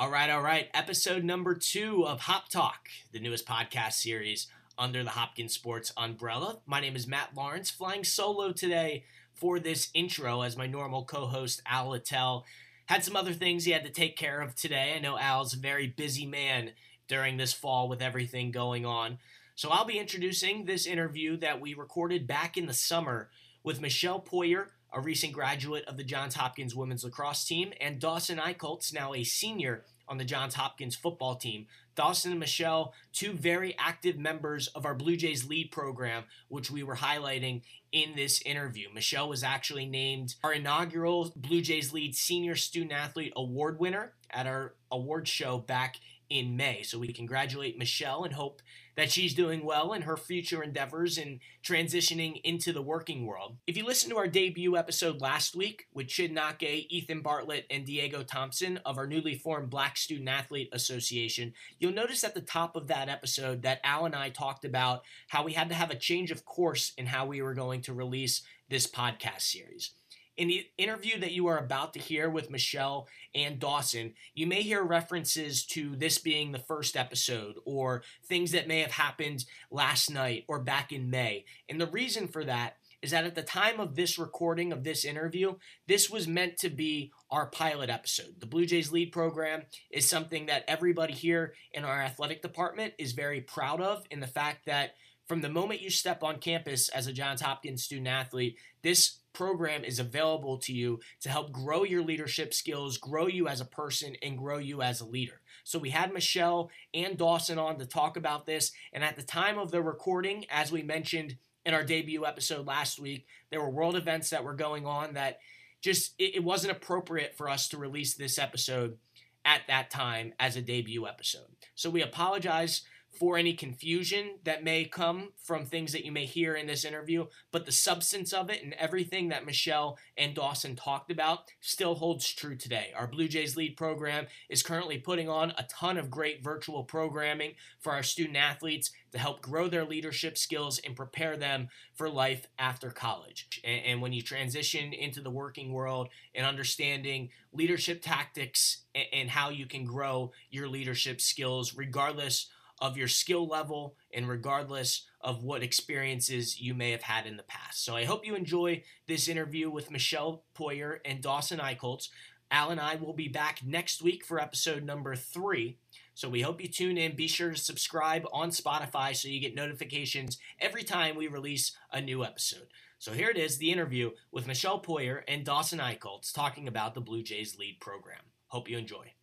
All right, all right. Episode number two of Hop Talk, the newest podcast series under the Hopkins Sports umbrella. My name is Matt Lawrence, flying solo today for this intro as my normal co host, Al Littell, had some other things he had to take care of today. I know Al's a very busy man during this fall with everything going on. So I'll be introducing this interview that we recorded back in the summer with Michelle Poyer a recent graduate of the Johns Hopkins women's lacrosse team, and Dawson Eichholtz, now a senior on the Johns Hopkins football team. Dawson and Michelle, two very active members of our Blue Jays lead program, which we were highlighting in this interview. Michelle was actually named our inaugural Blue Jays lead senior student athlete award winner at our award show back in May. So we congratulate Michelle and hope that she's doing well in her future endeavors and transitioning into the working world. If you listen to our debut episode last week with Chid Nake, Ethan Bartlett, and Diego Thompson of our newly formed Black Student Athlete Association, you'll notice at the top of that episode that Al and I talked about how we had to have a change of course in how we were going to release this podcast series. In the interview that you are about to hear with Michelle and Dawson, you may hear references to this being the first episode or things that may have happened last night or back in May. And the reason for that is that at the time of this recording of this interview, this was meant to be our pilot episode. The Blue Jays lead program is something that everybody here in our athletic department is very proud of in the fact that from the moment you step on campus as a Johns Hopkins student athlete, this program is available to you to help grow your leadership skills, grow you as a person, and grow you as a leader. So we had Michelle and Dawson on to talk about this. And at the time of the recording, as we mentioned in our debut episode last week, there were world events that were going on that just it, it wasn't appropriate for us to release this episode at that time as a debut episode. So we apologize for any confusion that may come from things that you may hear in this interview, but the substance of it and everything that Michelle and Dawson talked about still holds true today. Our Blue Jays lead program is currently putting on a ton of great virtual programming for our student athletes to help grow their leadership skills and prepare them for life after college. And, and when you transition into the working world and understanding leadership tactics and, and how you can grow your leadership skills, regardless of your skill level and regardless of what experiences you may have had in the past. So I hope you enjoy this interview with Michelle Poyer and Dawson Eichholtz. Al and I will be back next week for episode number three. So we hope you tune in. Be sure to subscribe on Spotify so you get notifications every time we release a new episode. So here it is the interview with Michelle Poyer and Dawson Eichholtz talking about the Blue Jays lead program. Hope you enjoy.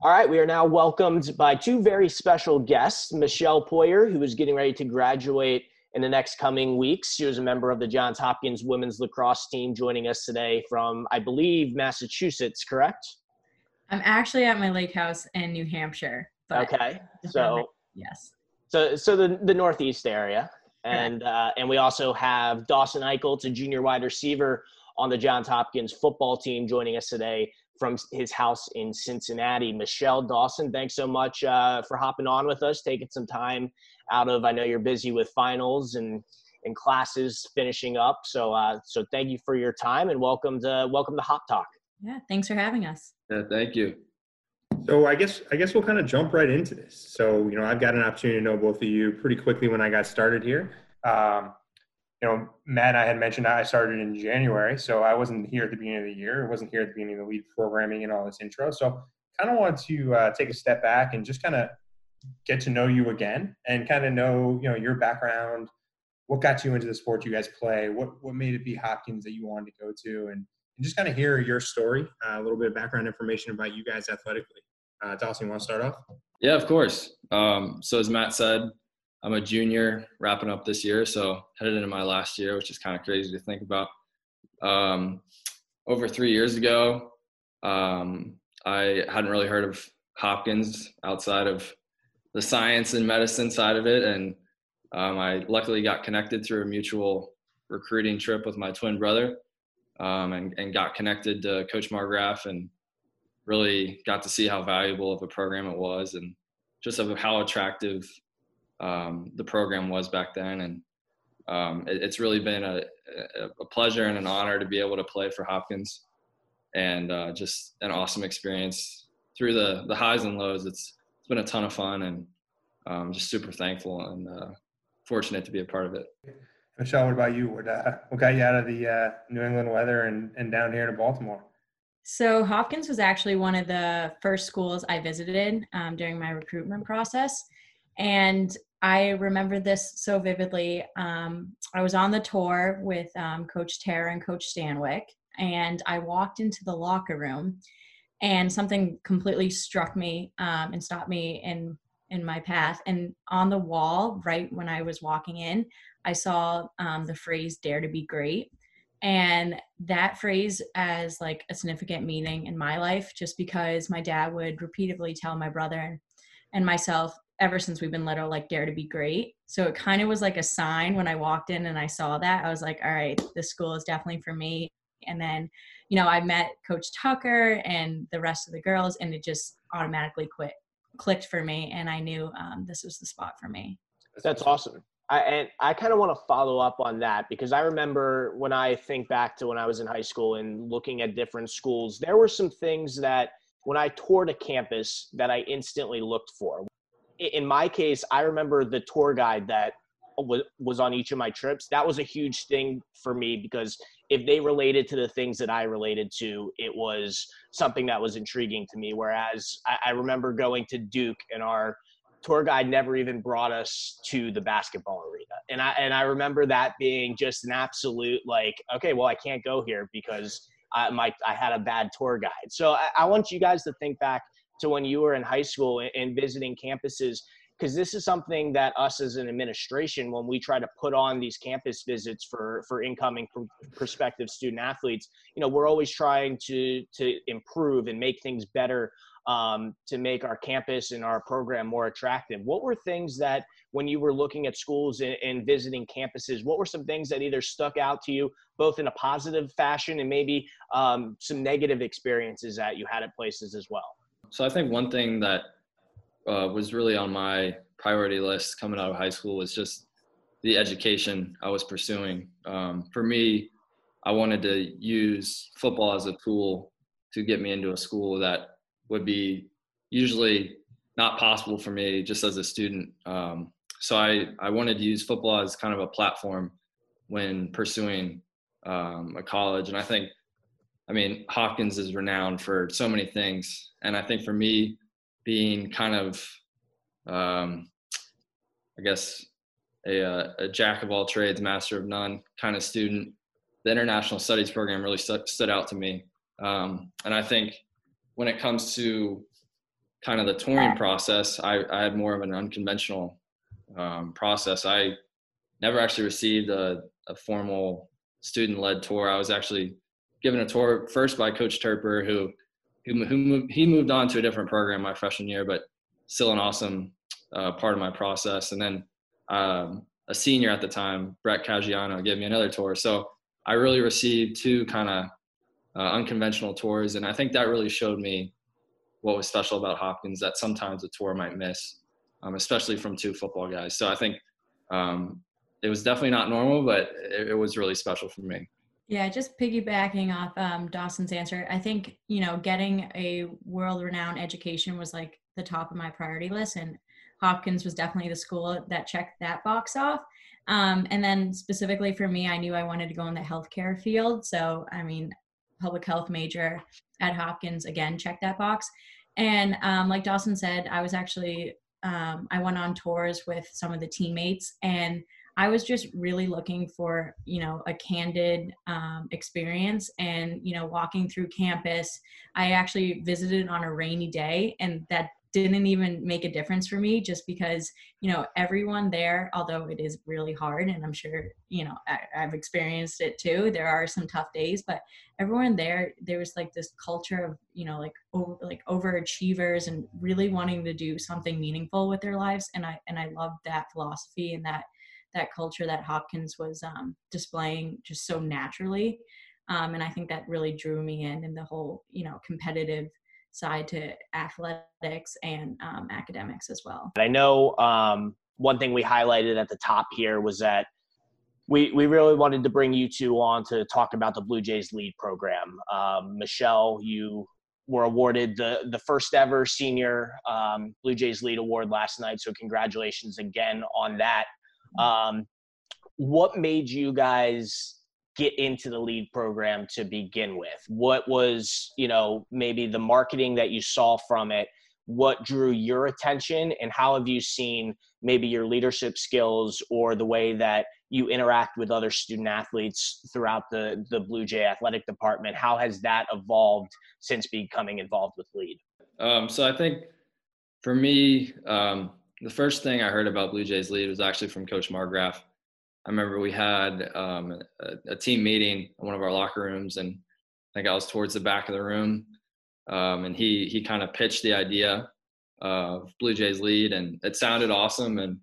All right, we are now welcomed by two very special guests Michelle Poyer, who is getting ready to graduate in the next coming weeks. She was a member of the Johns Hopkins women's lacrosse team, joining us today from, I believe, Massachusetts, correct? I'm actually at my lake house in New Hampshire. okay, so yes, so so the the Northeast area, and uh, and we also have Dawson Eichholtz, a junior wide receiver on the Johns Hopkins football team, joining us today from his house in Cincinnati. Michelle Dawson, thanks so much uh, for hopping on with us, taking some time out of. I know you're busy with finals and and classes finishing up. So uh, so thank you for your time and welcome to welcome to Hop Talk. Yeah, thanks for having us. Yeah, thank you. So I guess I guess we'll kind of jump right into this. So you know I've got an opportunity to know both of you pretty quickly when I got started here. Um, you know, Matt and I had mentioned I started in January, so I wasn't here at the beginning of the year. I wasn't here at the beginning of the lead programming and all this intro. So kind of want to uh, take a step back and just kind of get to know you again and kind of know, you know, your background, what got you into the sport you guys play, what what made it be Hopkins that you wanted to go to, and, and just kind of hear your story, uh, a little bit of background information about you guys athletically. Uh, Dawson, you want to start off? Yeah, of course. Um, so as Matt said, I'm a junior wrapping up this year, so headed into my last year, which is kind of crazy to think about. Um, over three years ago, um, I hadn't really heard of Hopkins outside of the science and medicine side of it, and um, I luckily got connected through a mutual recruiting trip with my twin brother, um, and, and got connected to Coach Margraff, and really got to see how valuable of a program it was, and just of how attractive um, the program was back then. And um, it, it's really been a, a, pleasure and an honor to be able to play for Hopkins and uh, just an awesome experience through the the highs and lows, it's it's been a ton of fun and um, just super thankful and uh, fortunate to be a part of it. Michelle, what about you? What uh, what got you out of the uh, New England weather and, and down here to Baltimore? So Hopkins was actually one of the first schools I visited um, during my recruitment process, and I remember this so vividly. Um, I was on the tour with um, Coach Tara and Coach Stanwick, and I walked into the locker room, and something completely struck me um, and stopped me in in my path. And on the wall, right when I was walking in, I saw um, the phrase "Dare to be great." and that phrase as like a significant meaning in my life just because my dad would repeatedly tell my brother and myself ever since we've been little like dare to be great. So it kind of was like a sign when i walked in and i saw that i was like all right this school is definitely for me. And then you know i met coach tucker and the rest of the girls and it just automatically quit clicked for me and i knew um, this was the spot for me. That's awesome. I, and I kind of want to follow up on that because I remember when I think back to when I was in high school and looking at different schools, there were some things that when I toured a campus that I instantly looked for. In my case, I remember the tour guide that was on each of my trips. That was a huge thing for me because if they related to the things that I related to, it was something that was intriguing to me. Whereas I, remember going to Duke and our tour guide never even brought us to the basketball arena. And I and I remember that being just an absolute like, okay, well I can't go here because I my I had a bad tour guide. So I, I want you guys to think back to when you were in high school and, visiting campuses because this is something that us as an administration when we try to put on these campus visits for for incoming prospective student athletes you know we're always trying to to improve and make things better um, to make our campus and our program more attractive. What were things that, when you were looking at schools and, and, visiting campuses, what were some things that either stuck out to you, both in a positive fashion and maybe um, some negative experiences that you had at places as well? So I think one thing that uh, was really on my priority list coming out of high school was just the education I was pursuing. Um, for me, I wanted to use football as a tool to get me into a school that would be usually not possible for me just as a student. Um, so I, I wanted to use football as kind of a platform when pursuing um, a college. And I think, I mean, Hopkins is renowned for so many things. And I think for me, being kind of, um, I guess, a, uh, a, jack of all trades, master of none kind of student, the international studies program really st- stood out to me. Um, and I think when it comes to kind of the touring process, I, I had more of an unconventional um, process. I never actually received a, a formal student-led tour. I was actually given a tour first by Coach Turper, who who, who moved, he moved on to a different program my freshman year, but still an awesome uh, part of my process. And then um, a senior at the time, Brett Caggiano, gave me another tour. So I really received two kind of uh, unconventional tours. And I think that really showed me what was special about Hopkins that sometimes a tour might miss, um, especially from two football guys. So I think um, it was definitely not normal, but it, it, was really special for me. Yeah, just piggybacking off um, Dawson's answer, I think, you know, getting a world renowned education was like the top of my priority list. And Hopkins was definitely the school that checked that box off. Um, and then specifically for me, I knew I wanted to go in the healthcare field. So, I mean, public health major at Hopkins. Again, check that box. And um, like Dawson said, I was actually um, I went on tours with some of the teammates, and I was just really looking for you know a candid um, experience. And you know, walking through campus, I actually visited on a rainy day, and that didn't even make a difference for me just because you know everyone there although it is really hard and i'm sure you know I, have experienced it too there are some tough days but everyone there there was like this culture of you know like over, like overachievers and really wanting to do something meaningful with their lives and i and i loved that philosophy and that that culture that hopkins was um, displaying just so naturally um, and i think that really drew me in in the whole you know competitive side to athletics and um, academics as well. I know um, one thing we highlighted at the top here was that we, we really wanted to bring you two on to talk about the Blue Jays lead program. Um, Michelle, you were awarded the the first ever senior um, Blue Jays Lead Award last night. So congratulations again on that. Um, what made you guys get into the lead program to begin with? What was you know maybe the marketing that you saw from it? What drew your attention, and how have you seen maybe your leadership skills or the way that you interact with other student athletes throughout the the Blue Jay athletic department. How has that evolved since becoming involved with Lead? Um, so I think for me, um, the first thing I heard about Blue Jays Lead was actually from Coach Margraff. I remember we had um, a, a, team meeting in one of our locker rooms, and I think I was towards the back of the room, um, and he he kind of pitched the idea of Blue Jays Lead, and it sounded awesome, and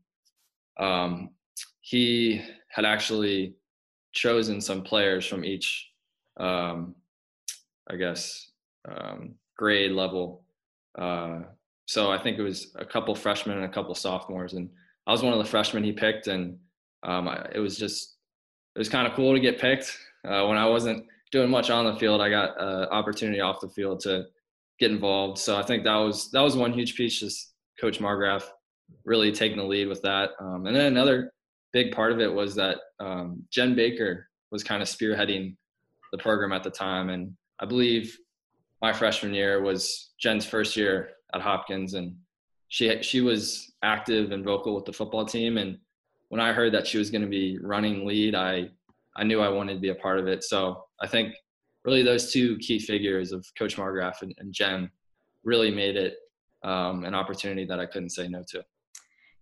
um, he had actually chosen some players from each, um, I guess, um, grade level. Uh, so I think it was a couple freshmen and a couple sophomores, and I was one of the freshmen he picked, and um, I, it was just it was kind of cool to get picked. Uh, when I wasn't doing much on the field, I got an opportunity off the field to get involved. So I think that was that was one huge piece. Just Coach Margraff really taking the lead with that, um, and then another big part of it was that um, Jen Baker was kind of spearheading the program at the time, and I believe my freshman year was Jen's first year at Hopkins, and she she was active and vocal with the football team. And when I heard that she was going to be running lead, I I knew I wanted to be a part of it. So I think really those two key figures of Coach Margraff and, and Jen really made it um, an opportunity that I couldn't say no to.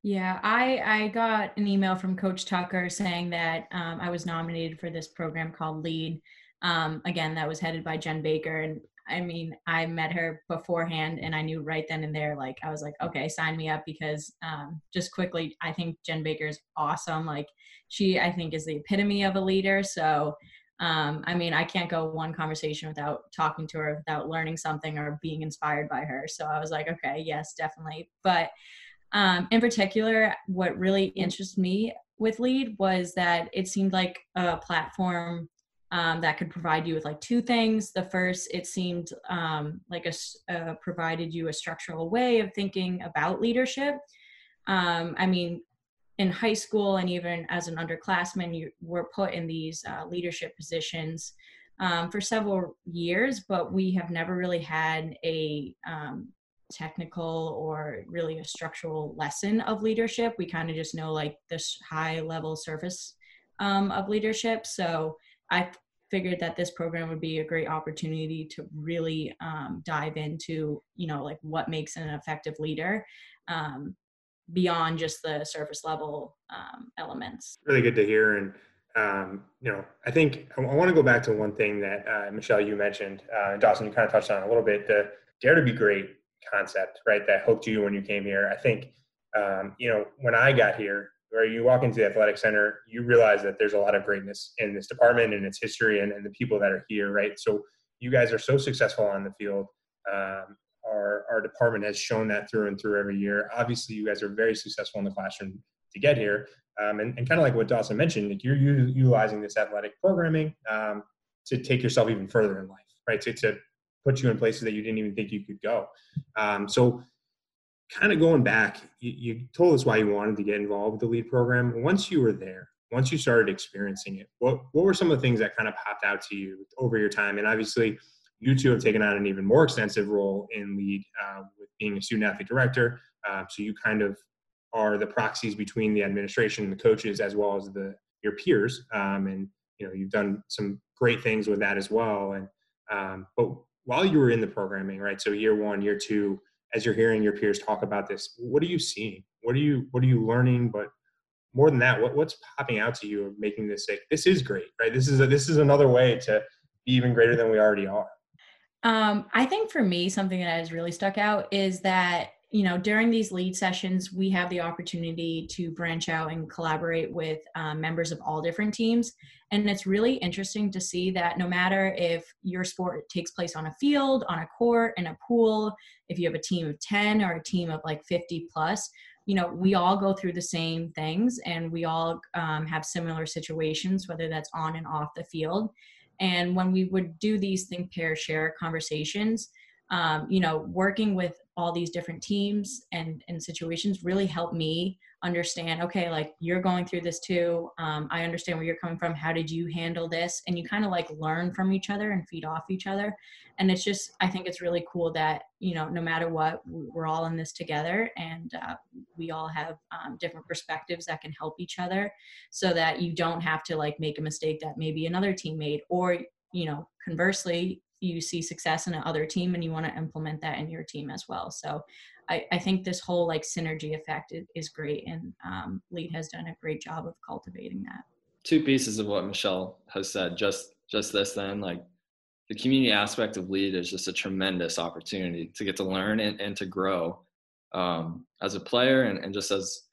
Yeah, I I got an email from Coach Tucker saying that um, I was nominated for this program called Lead. Um, again, that was headed by Jen Baker, and I mean, I met her beforehand, and I knew right then and there, like I was like, okay, sign me up because um, just quickly, I think Jen Baker is awesome. Like she, I think, is the epitome of a leader. So. Um, I mean, I can't go one conversation without talking to her, without learning something or being inspired by her. So I was like, okay, yes, definitely. But um, in particular, what really interested me with Lead was that it seemed like a platform um, that could provide you with like two things. The first, it seemed um, like a uh, provided you a structural way of thinking about leadership. Um, I mean, in high school and even as an underclassman, you were put in these uh, leadership positions um, for several years, but we have never really had a um, technical or really a structural lesson of leadership. We kind of just know like this high level surface um, of leadership. So I figured that this program would be a great opportunity to really um, dive into, you know, like what makes an effective leader um, beyond just the surface level um, elements. Really good to hear. And, um, you know, I think I, want to go back to one thing that uh, Michelle, you mentioned, uh, Dawson, you kind of touched on a little bit, the dare to be great concept, right? That hooked you when you came here. I think, um, you know, when I got here, where you walk into the athletic center, you realize that there's a lot of greatness in this department and its history and, and the people that are here, right? So you guys are so successful on the field. Um, our, our department has shown that through and through every year. Obviously, you guys are very successful in the classroom to get here. Um, and, and kind of like what Dawson mentioned, like you're utilizing this athletic programming um, to take yourself even further in life, right? To, to put you in places that you didn't even think you could go. Um, so, kind of going back, you, you, told us why you wanted to get involved with the lead program. Once you were there, once you started experiencing it, what what were some of the things that kind of popped out to you over your time? And obviously, you two have taken on an even more extensive role in lead uh, with being a student athlete director. Uh, so you kind of are the proxies between the administration and the coaches as well as the your peers. Um, and you know you've done some great things with that as well. And um, but while you were in the programming, right? So year one, year two, as you're hearing your peers talk about this, what are you seeing? What are you what are you learning? But more than that, what, what's popping out to you of making this like this is great, right? This is a, this is another way to be even greater than we already are. Um, I think for me, something that has really stuck out is that you know, during these lead sessions, we have the opportunity to branch out and collaborate with um, members of all different teams. And it's really interesting to see that no matter if your sport takes place on a field, on a court, in a pool, if you have a team of 10 or a team of like 50 plus, you know, we all go through the same things and we all um, have similar situations, whether that's on and off the field. And when we would do these think, pair, share conversations, um, you know, working with all these different teams and, and situations really helped me understand okay like you're going through this too. Um, i understand where you're coming from. How did you handle this? And you kind of like learn from each other and feed off each other. And it's just i think it's really cool that you know no matter what we're all in this together and uh, we all have um, different perspectives that can help each other so that you don't have to like make a mistake that maybe another team made or you know conversely you see success in another team and you want to implement that in your team as well. So I, I think this whole like synergy effect is, great and um, Lead has done a great job of cultivating that. Two pieces of what Michelle has said, just just this then, like the community aspect of Lead is just a tremendous opportunity to get to learn and, and to grow um, as a player and, and just as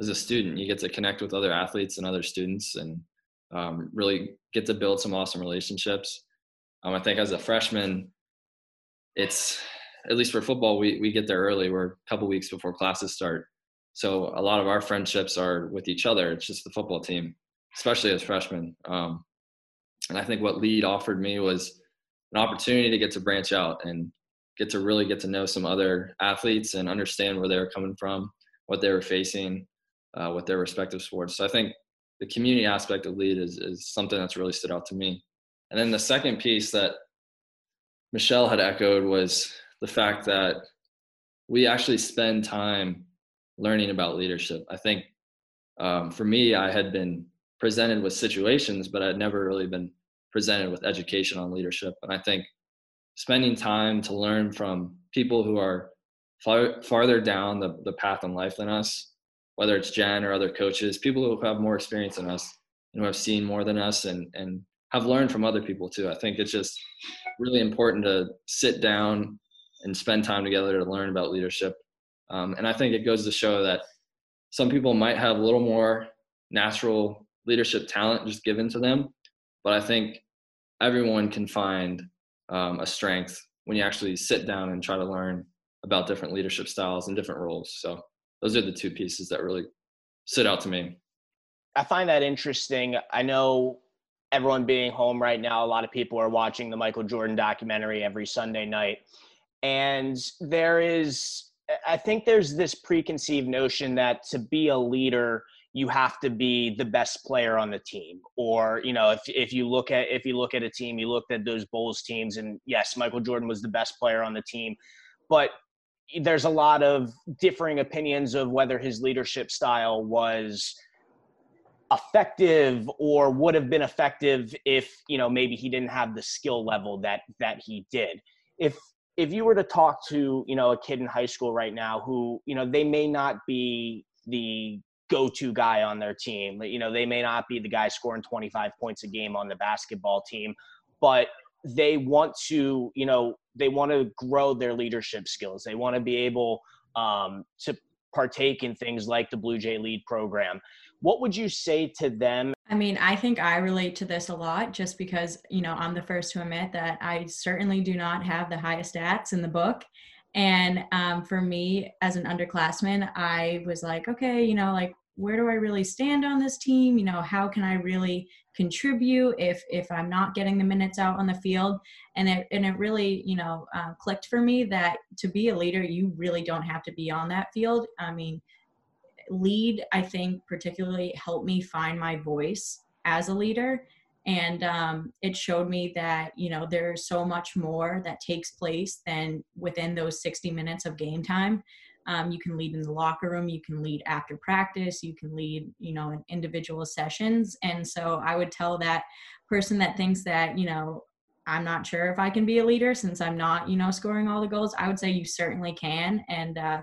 as a student. You get to connect with other athletes and other students and um, really get to build some awesome relationships. Um, I think as a freshman, it's at least for football, we we get there early. We're a couple weeks before classes start, so a lot of our friendships are with each other. It's just the football team, especially as freshmen. Um, and I think what lead offered me was an opportunity to get to branch out and get to really get to know some other athletes and understand where they were coming from, what they were facing, uh, with their respective sports. So I think the community aspect of lead is is something that's really stood out to me. And then the second piece that Michelle had echoed was the fact that we actually spend time learning about leadership. I think um, for me, I had been presented with situations, but I'd never really been presented with education on leadership. And I think spending time to learn from people who are far, farther down the, the path in life than us, whether it's Jen or other coaches, people who have more experience than us and who have seen more than us and, and have learned from other people too. I think it's just really important to sit down and spend time together to learn about leadership. Um, and I think it goes to show that some people might have a little more natural leadership talent just given to them, but I think everyone can find um, a strength when you actually sit down and try to learn about different leadership styles and different roles. So those are the two pieces that really stood out to me. I find that interesting. I know everyone being home right now, a lot of people are watching the Michael Jordan documentary every Sunday night. And there is, I think there's this preconceived notion that to be a leader, you have to be the best player on the team or you know if, if you look at if you look at a team you looked at those bulls teams and yes michael jordan was the best player on the team but there's a lot of differing opinions of whether his leadership style was effective or would have been effective if you know maybe he didn't have the skill level that that he did. If if you were to talk to you know a kid in high school right now who you know they may not be the go-to guy on their team you know they may not be the guy scoring 25 points a game on the basketball team but they want to you know they want to grow their leadership skills. They want to be able um, to partake in things like the blue jay lead program what would you say to them? I mean, I think I relate to this a lot just because, you know, I'm the first to admit that I certainly do not have the highest stats in the book. And um, for me, as an underclassman, I was like, okay, you know, like, where do I really stand on this team? You know, how can I really contribute if if I'm not getting the minutes out on the field? And it and it really, you know, uh, clicked for me that to be a leader, you really don't have to be on that field. I mean, lead i think particularly helped me find my voice as a leader. And um, it showed me that you know there's so much more that takes place than within those 60 minutes of game time. Um, you can lead in the locker room you can lead after practice you can lead you know in individual sessions. And so i would tell that person that thinks that you know i'm not sure if i can be a leader since i'm not you know scoring all the goals i would say you certainly can. And uh,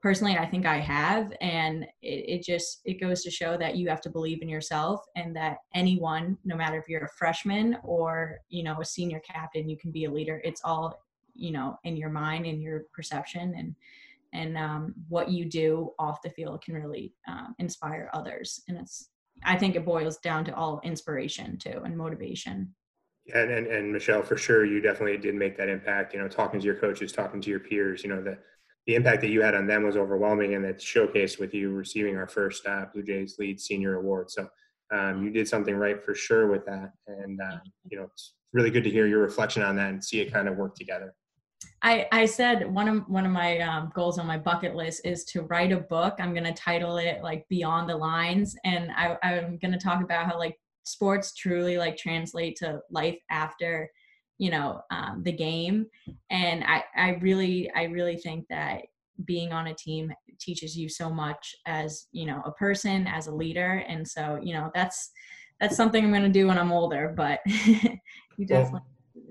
personally i think i have and it, it, just it goes to show that you have to believe in yourself and that anyone no matter if you're a freshman or you know a senior captain you can be a leader. It's all you know in your mind and your perception and and um, what you do off the field can really um, inspire others. And it's i think it boils down to all inspiration too and motivation. And, and and michelle for sure you definitely did make that impact you know talking to your coaches talking to your peers you know the the impact that you had on them was overwhelming, and it's showcased with you receiving our first uh, Blue Jays Lead Senior Award. So um, you did something right for sure with that, and uh, you know it's really good to hear your reflection on that and see it kind of work together. I, I said one of one of my um, goals on my bucket list is to write a book. I'm gonna title it like Beyond the Lines, and I, I'm gonna talk about how like sports truly like translate to life after, you know, um, the game. And I I really I really think that being on a team teaches you so much as you know a person as a leader, and so you know that's that's something I'm gonna do when I'm older. But you definitely. Well,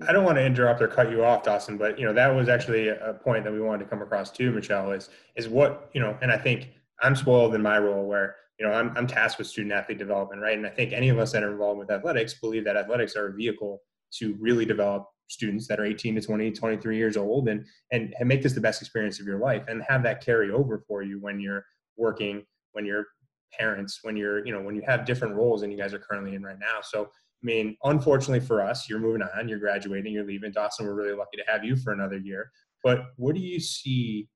I don't want to interrupt or cut you off, Dawson, but you know that was actually a point that we wanted to come across too, Michelle. Is is what you know, and I think I'm spoiled in my role where you know I'm, I'm tasked with student athlete development, right? And I think any of us that are involved with athletics believe that athletics are a vehicle to really develop students that are 18 to 20, 23 years old, and and, and make this the best experience of your life, and have that carry over for you when you're working, when you're parents, when you're you know when you have different roles than you guys are currently in right now. So I mean, unfortunately for us, you're moving on, you're graduating, you're leaving. Dawson, we're really lucky to have you for another year. But what do you see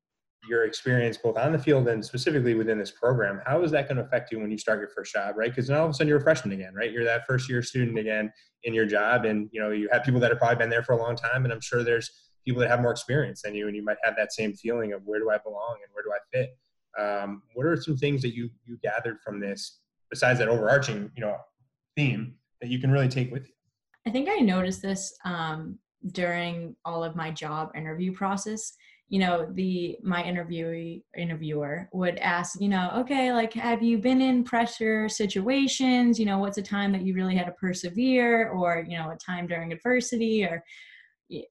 your experience both on the field and specifically within this program? How is that going to affect you when you start your first job, right? Because then all of a sudden you're a freshman again, right? You're that first year student again in your job, and you know you have people that have probably been there for a long time, and I'm sure there's people that have more experience than you, and you might have that same feeling of where do I belong and where do I fit. Um, what are some things that you you gathered from this besides that overarching you know theme that you can really take with you? I think I noticed this um, during all of my job interview process. You know, the my interviewee interviewer would ask, you know, okay, like, have you been in pressure situations? You know, what's a time that you really had to persevere, or you know, a time during adversity, or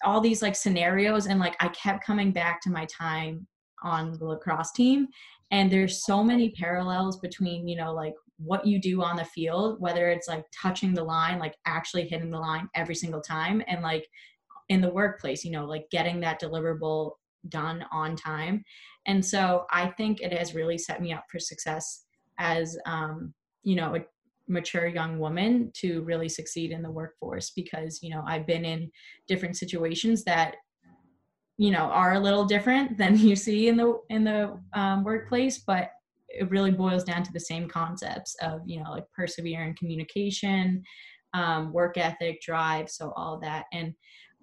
all these like scenarios. And like, I kept coming back to my time on the lacrosse team, and there's so many parallels between you know like what you do on the field, whether it's like touching the line, like actually hitting the line every single time, and like in the workplace, you know, like getting that deliverable done on time. And so I think it has really set me up for success as, um, you know, a mature young woman to really succeed in the workforce because, you know, I've been in different situations that you know are a little different than you see in the in the um, workplace but it really boils down to the same concepts of you know like persevering communication um, work ethic drive so all that and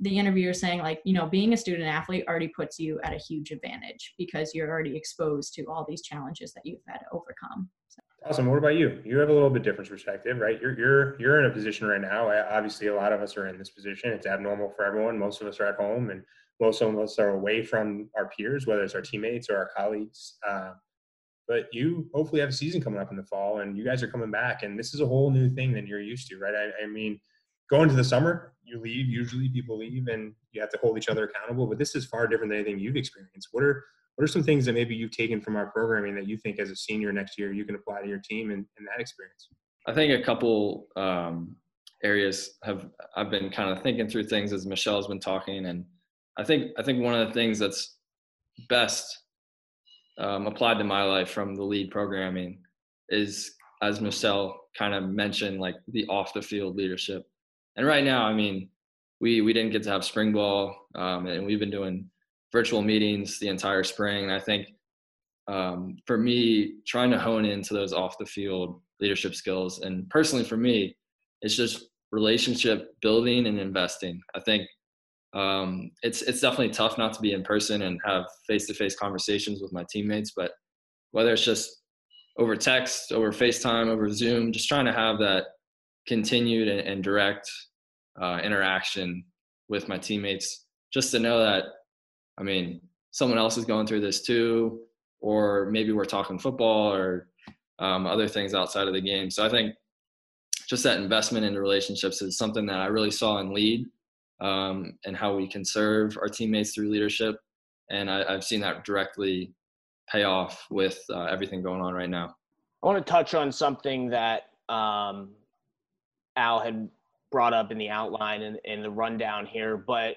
the interviewer saying like you know being a student athlete already puts you at a huge advantage because you're already exposed to all these challenges that you've had to overcome. So. awesome. What about you? You have a little bit different perspective right? You're you're you're in a position right now. Obviously a lot of us are in this position. It's abnormal for everyone. Most of us are at home and most of us are away from our peers whether it's our teammates or our colleagues. Uh, but you hopefully have a season coming up in the fall and you guys are coming back and this is a whole new thing than you're used to right? I, I mean going to the summer you leave usually people leave and you have to hold each other accountable but this is far different than anything you've experienced what are what are some things that maybe you've taken from our programming that you think as a senior next year you can apply to your team and, and that experience i think a couple um, areas have i've been kind of thinking through things as michelle's been talking and i think i think one of the things that's best um, applied to my life from the lead programming is, as Michelle kind of mentioned, like the off the field leadership. And right now, I mean, we we didn't get to have spring ball, um, and we've been doing virtual meetings the entire spring. And I think um, for me, trying to hone into those off the field leadership skills, and personally for me, it's just relationship building and investing. I think um, it's it's definitely tough not to be in person and have face to face conversations with my teammates. But whether it's just over text, over FaceTime, over Zoom, just trying to have that continued and, and direct uh, interaction with my teammates, just to know that, I mean, someone else is going through this too, or maybe we're talking football or um, other things outside of the game. So I think just that investment into relationships is something that I really saw in lead um, and how we can serve our teammates through leadership. And I, have seen that directly pay off with uh, everything going on right now. I want to touch on something that um, Al had brought up in the outline and in the rundown here, but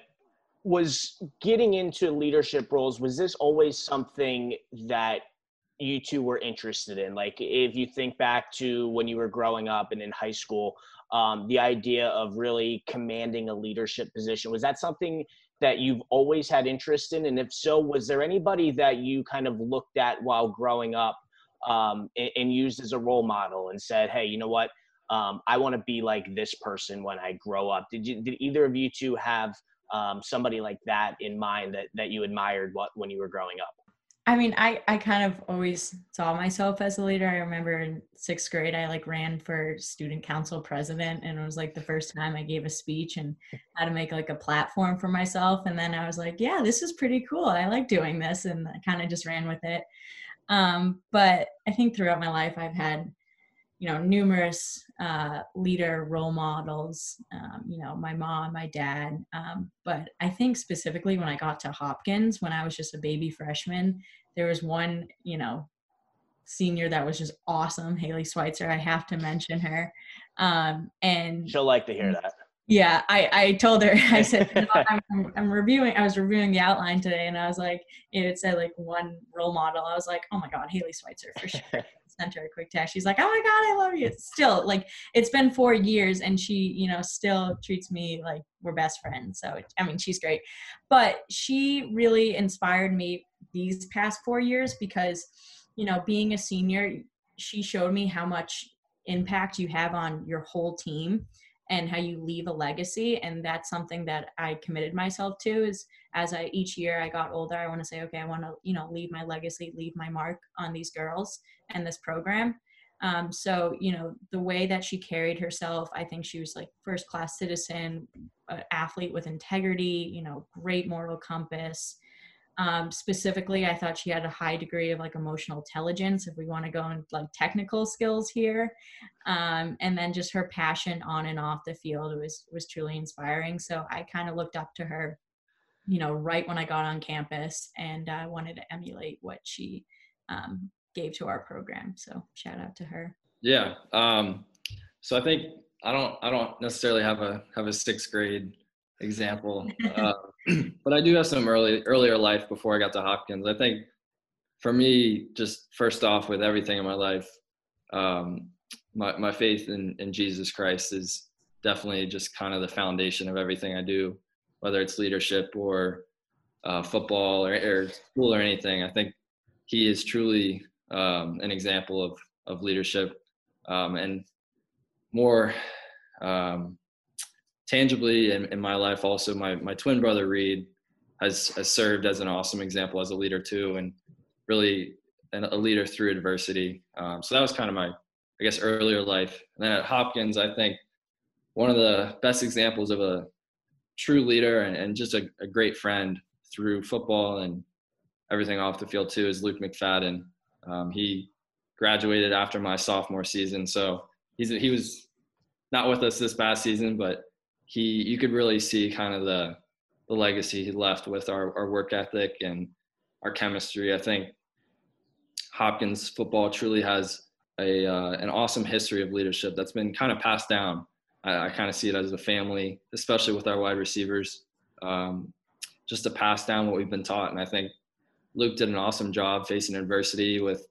was getting into leadership roles, was this always something that you two were interested in? Like, if you think back to when you were growing up and in high school, um, the idea of really commanding a leadership position. Was that something that you've always had interest in? And if so, was there anybody that you kind of looked at while growing up um, and, and, used as a role model and said, hey, you know what? Um, I want to be like this person when I grow up. Did you? Did either of you two have um, somebody like that in mind that that you admired what when you were growing up? I mean, I, I kind of always saw myself as a leader. I remember in sixth grade, I like ran for student council president, and it was like the first time I gave a speech and how to make like a platform for myself. And then I was like, yeah, this is pretty cool. I like doing this, and I kind of just ran with it. Um, but I think throughout my life, I've had you know numerous uh, leader role models um, you know my mom my dad um, but i think specifically when i got to hopkins when i was just a baby freshman there was one you know senior that was just awesome haley schweitzer i have to mention her um, and she'll like to hear that. yeah i i told her i said no, I'm, I'm reviewing i was reviewing the outline today and i was like it said like one role model i was like oh my god haley schweitzer for sure sent her a quick text. She's like, "Oh my god, I love you." Still, like it's been four years, and she, you know, still treats me like we're best friends. So I mean, she's great, but she really inspired me these past four years because, you know, being a senior, she showed me how much impact you have on your whole team and how you leave a legacy and that's something that i committed myself to is as i each year i got older i want to say okay i want to you know leave my legacy leave my mark on these girls and this program. Um, so you know the way that she carried herself i think she was like first class citizen athlete with integrity you know great moral compass um, specifically, I thought she had a high degree of like emotional intelligence, if we want to go into like technical skills here. Um, and then just her passion on and off the field was was truly inspiring. So I kind of looked up to her, you know, right when I got on campus, and I wanted to emulate what she um, gave to our program. So shout out to her. Yeah. Um, so I think I don't I don't necessarily have a have a sixth grade example. Uh, but I do have some early earlier life before I got to Hopkins. I think for me, just first off with everything in my life, um, my my faith in, in Jesus Christ is definitely just kind of the foundation of everything I do, whether it's leadership or uh, football or, or, school or anything. I think he is truly um, an example of of leadership um, and more um, tangibly in, in my life also my, my twin brother reed has, has served as an awesome example as a leader too and really an, a leader through adversity. Um, so that was kind of my i guess earlier life. And then at hopkins i think one of the best examples of a true leader and, and just a, a great friend through football and everything off the field too is luke mcfadden. Um, he graduated after my sophomore season so he's he was not with us this past season but he you could really see kind of the the legacy he left with our, our work ethic and our chemistry. I think Hopkins football truly has a uh, an awesome history of leadership that's been kind of passed down. I, I kind of see it as a family, especially with our wide receivers, um, just to pass down what we've been taught. And I think Luke did an awesome job facing adversity with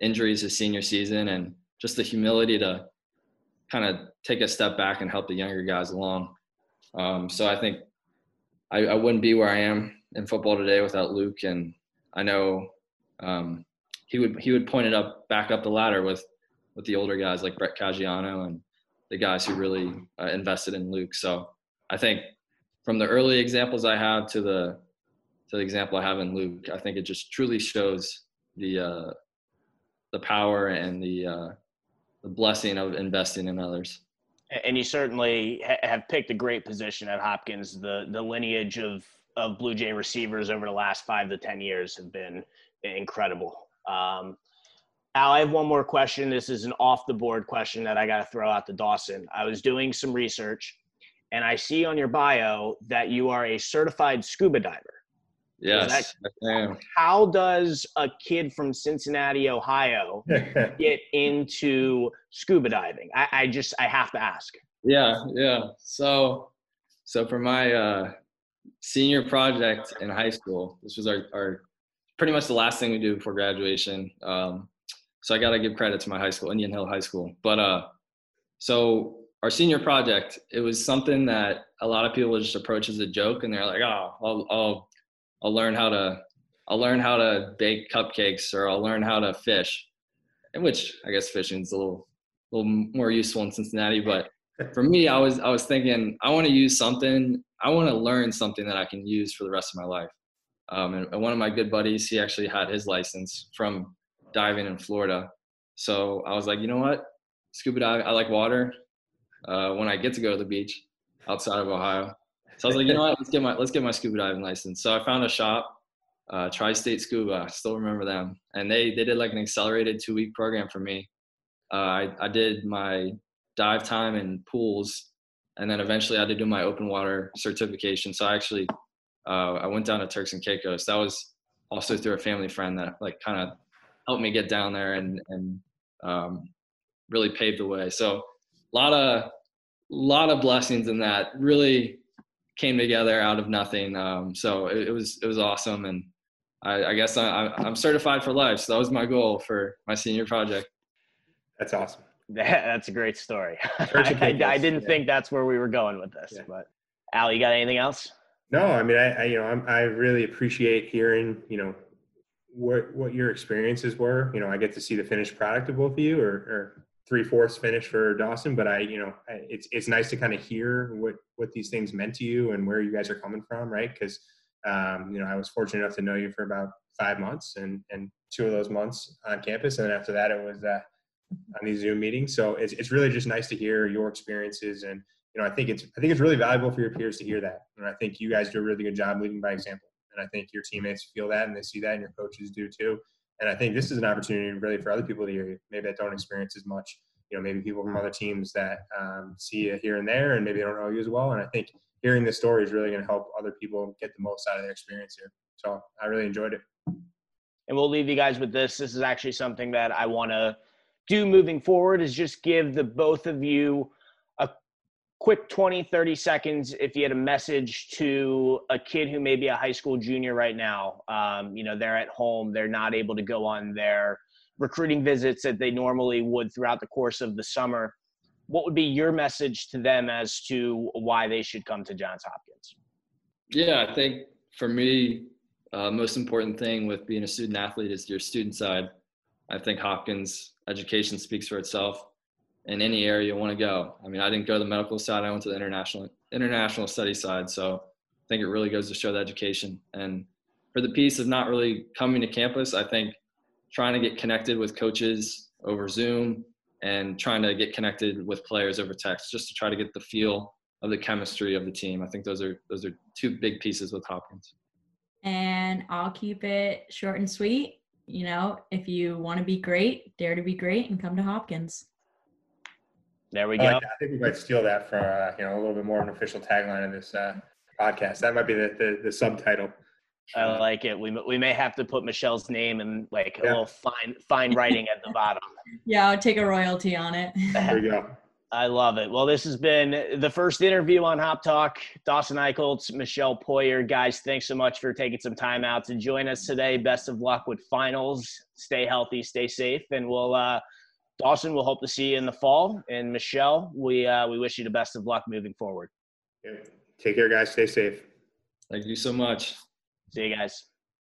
injuries his senior season and just the humility to kind of take a step back and help the younger guys along. Um, so I think I, I, wouldn't be where I am in football today without Luke, and I know um, he would he would point it up back up the ladder with with the older guys like Brett Caggiano and the guys who really uh, invested in Luke. So I think from the early examples I have to the to the example I have in Luke, I think it just truly shows the uh, the power and the uh, the blessing of investing in others. And you certainly ha- have picked a great position at Hopkins. The the lineage of of Blue Jay receivers over the last five to ten years have been incredible. Um, Al, I have one more question. This is an off the board question that I got to throw out to Dawson. I was doing some research, and I see on your bio that you are a certified scuba diver. Yes, that, how does a kid from Cincinnati, Ohio, get into scuba diving? I, I, just I have to ask. Yeah, yeah. So, so for my uh, senior project in high school, this was our, our pretty much the last thing we do before graduation. Um, so I got to give credit to my high school, Indian Hill High School. But uh, so our senior project, it was something that a lot of people just approach as a joke, and they're like, "Oh, I'll, I'll I'll learn how to I'll learn how to bake cupcakes or I'll learn how to fish. Which I guess fishing is a little little more useful in Cincinnati, but for me, I was I was thinking I want to use something. I want to learn something that I can use for the rest of my life. Um, and, and one of my good buddies, he actually had his license from diving in Florida. So I was like, you know what, scuba dive. I like water. Uh, when I get to go to the beach outside of Ohio, so I was like, you know what, let's get my let's get my scuba diving license. So I found a shop, uh, Tri-State Scuba. I still remember them, and they they did like an accelerated two week program for me. Uh, I I did my dive time and pools, and then eventually I had to do my open water certification. So I actually uh, I went down to Turks and Caicos. That was also through a family friend that like kind of helped me get down there and and um, really paved the way. So a lot of lot of blessings in that really came together out of nothing. Um, so it, it, was it was awesome, and I, I guess I, I'm certified for life. So that was my goal for my senior project. That's awesome. That's a great story. I, I, I, didn't yeah. think that's where we were going with this, yeah. but Al, you got anything else? No, I mean, I, I you know, I'm, i really appreciate hearing, you know, what what your experiences were. You know, I get to see the finished product of both of you, or, or three fourths finish for Dawson. But I, you know, it's it's nice to kind of hear what what these things meant to you and where you guys are coming from, right? Because um, you know, I was fortunate enough to know you for about five months, and and two of those months on campus, and then after that, it was uh, on these Zoom meetings. So it's it's really just nice to hear your experiences and you know, I think it's I think it's really valuable for your peers to hear that, and I think you guys do a really good job leading by example. And I think your teammates feel that and they see that, and your coaches do too. And I think this is an opportunity really for other people to hear maybe that don't experience as much. You know, maybe people from other teams that um, see you here and there, and maybe they don't know you as well. And I think hearing this story is really going to help other people get the most out of their experience here. So I really enjoyed it. And we'll leave you guys with this. This is actually something that I want to do moving forward. Is just give the both of you quick 20 30 seconds if you had a message to a kid who may be a high school junior right now. Um, you know they're at home they're not able to go on their recruiting visits that they normally would throughout the course of the summer. What would be your message to them as to why they should come to johns hopkins? Yeah i think for me uh, most important thing with being a student athlete is your student side. I think hopkins education speaks for itself in any area you want to go. I mean, I didn't go to the medical side. I went to the international international study side. So I think it really goes to show the education. And for the piece of not really coming to campus, I think trying to get connected with coaches over Zoom and trying to get connected with players over text just to try to get the feel of the chemistry of the team. I think those are those are two big pieces with Hopkins. And I'll keep it short and sweet. You know, if you want to be great, dare to be great and come to Hopkins. There we I go. Like I think we might steal that for uh, you know a little bit more of an official tagline of this uh, podcast. That might be the, the, the subtitle. I like it. We we may have to put Michelle's name and like yeah. a little fine fine writing at the bottom. Yeah, I'll take a royalty on it. There you go. I love it. Well, this has been the first interview on Hop Talk. Dawson Eicholtz, Michelle Poyer. Guys, thanks so much for taking some time out to join us today. Best of luck with finals. Stay healthy, stay safe, and we'll uh, Dawson, we'll hope to see you in the fall. And Michelle, we uh, we wish you the best of luck moving forward. Take care, guys. Stay safe. Thank you so much. See you guys.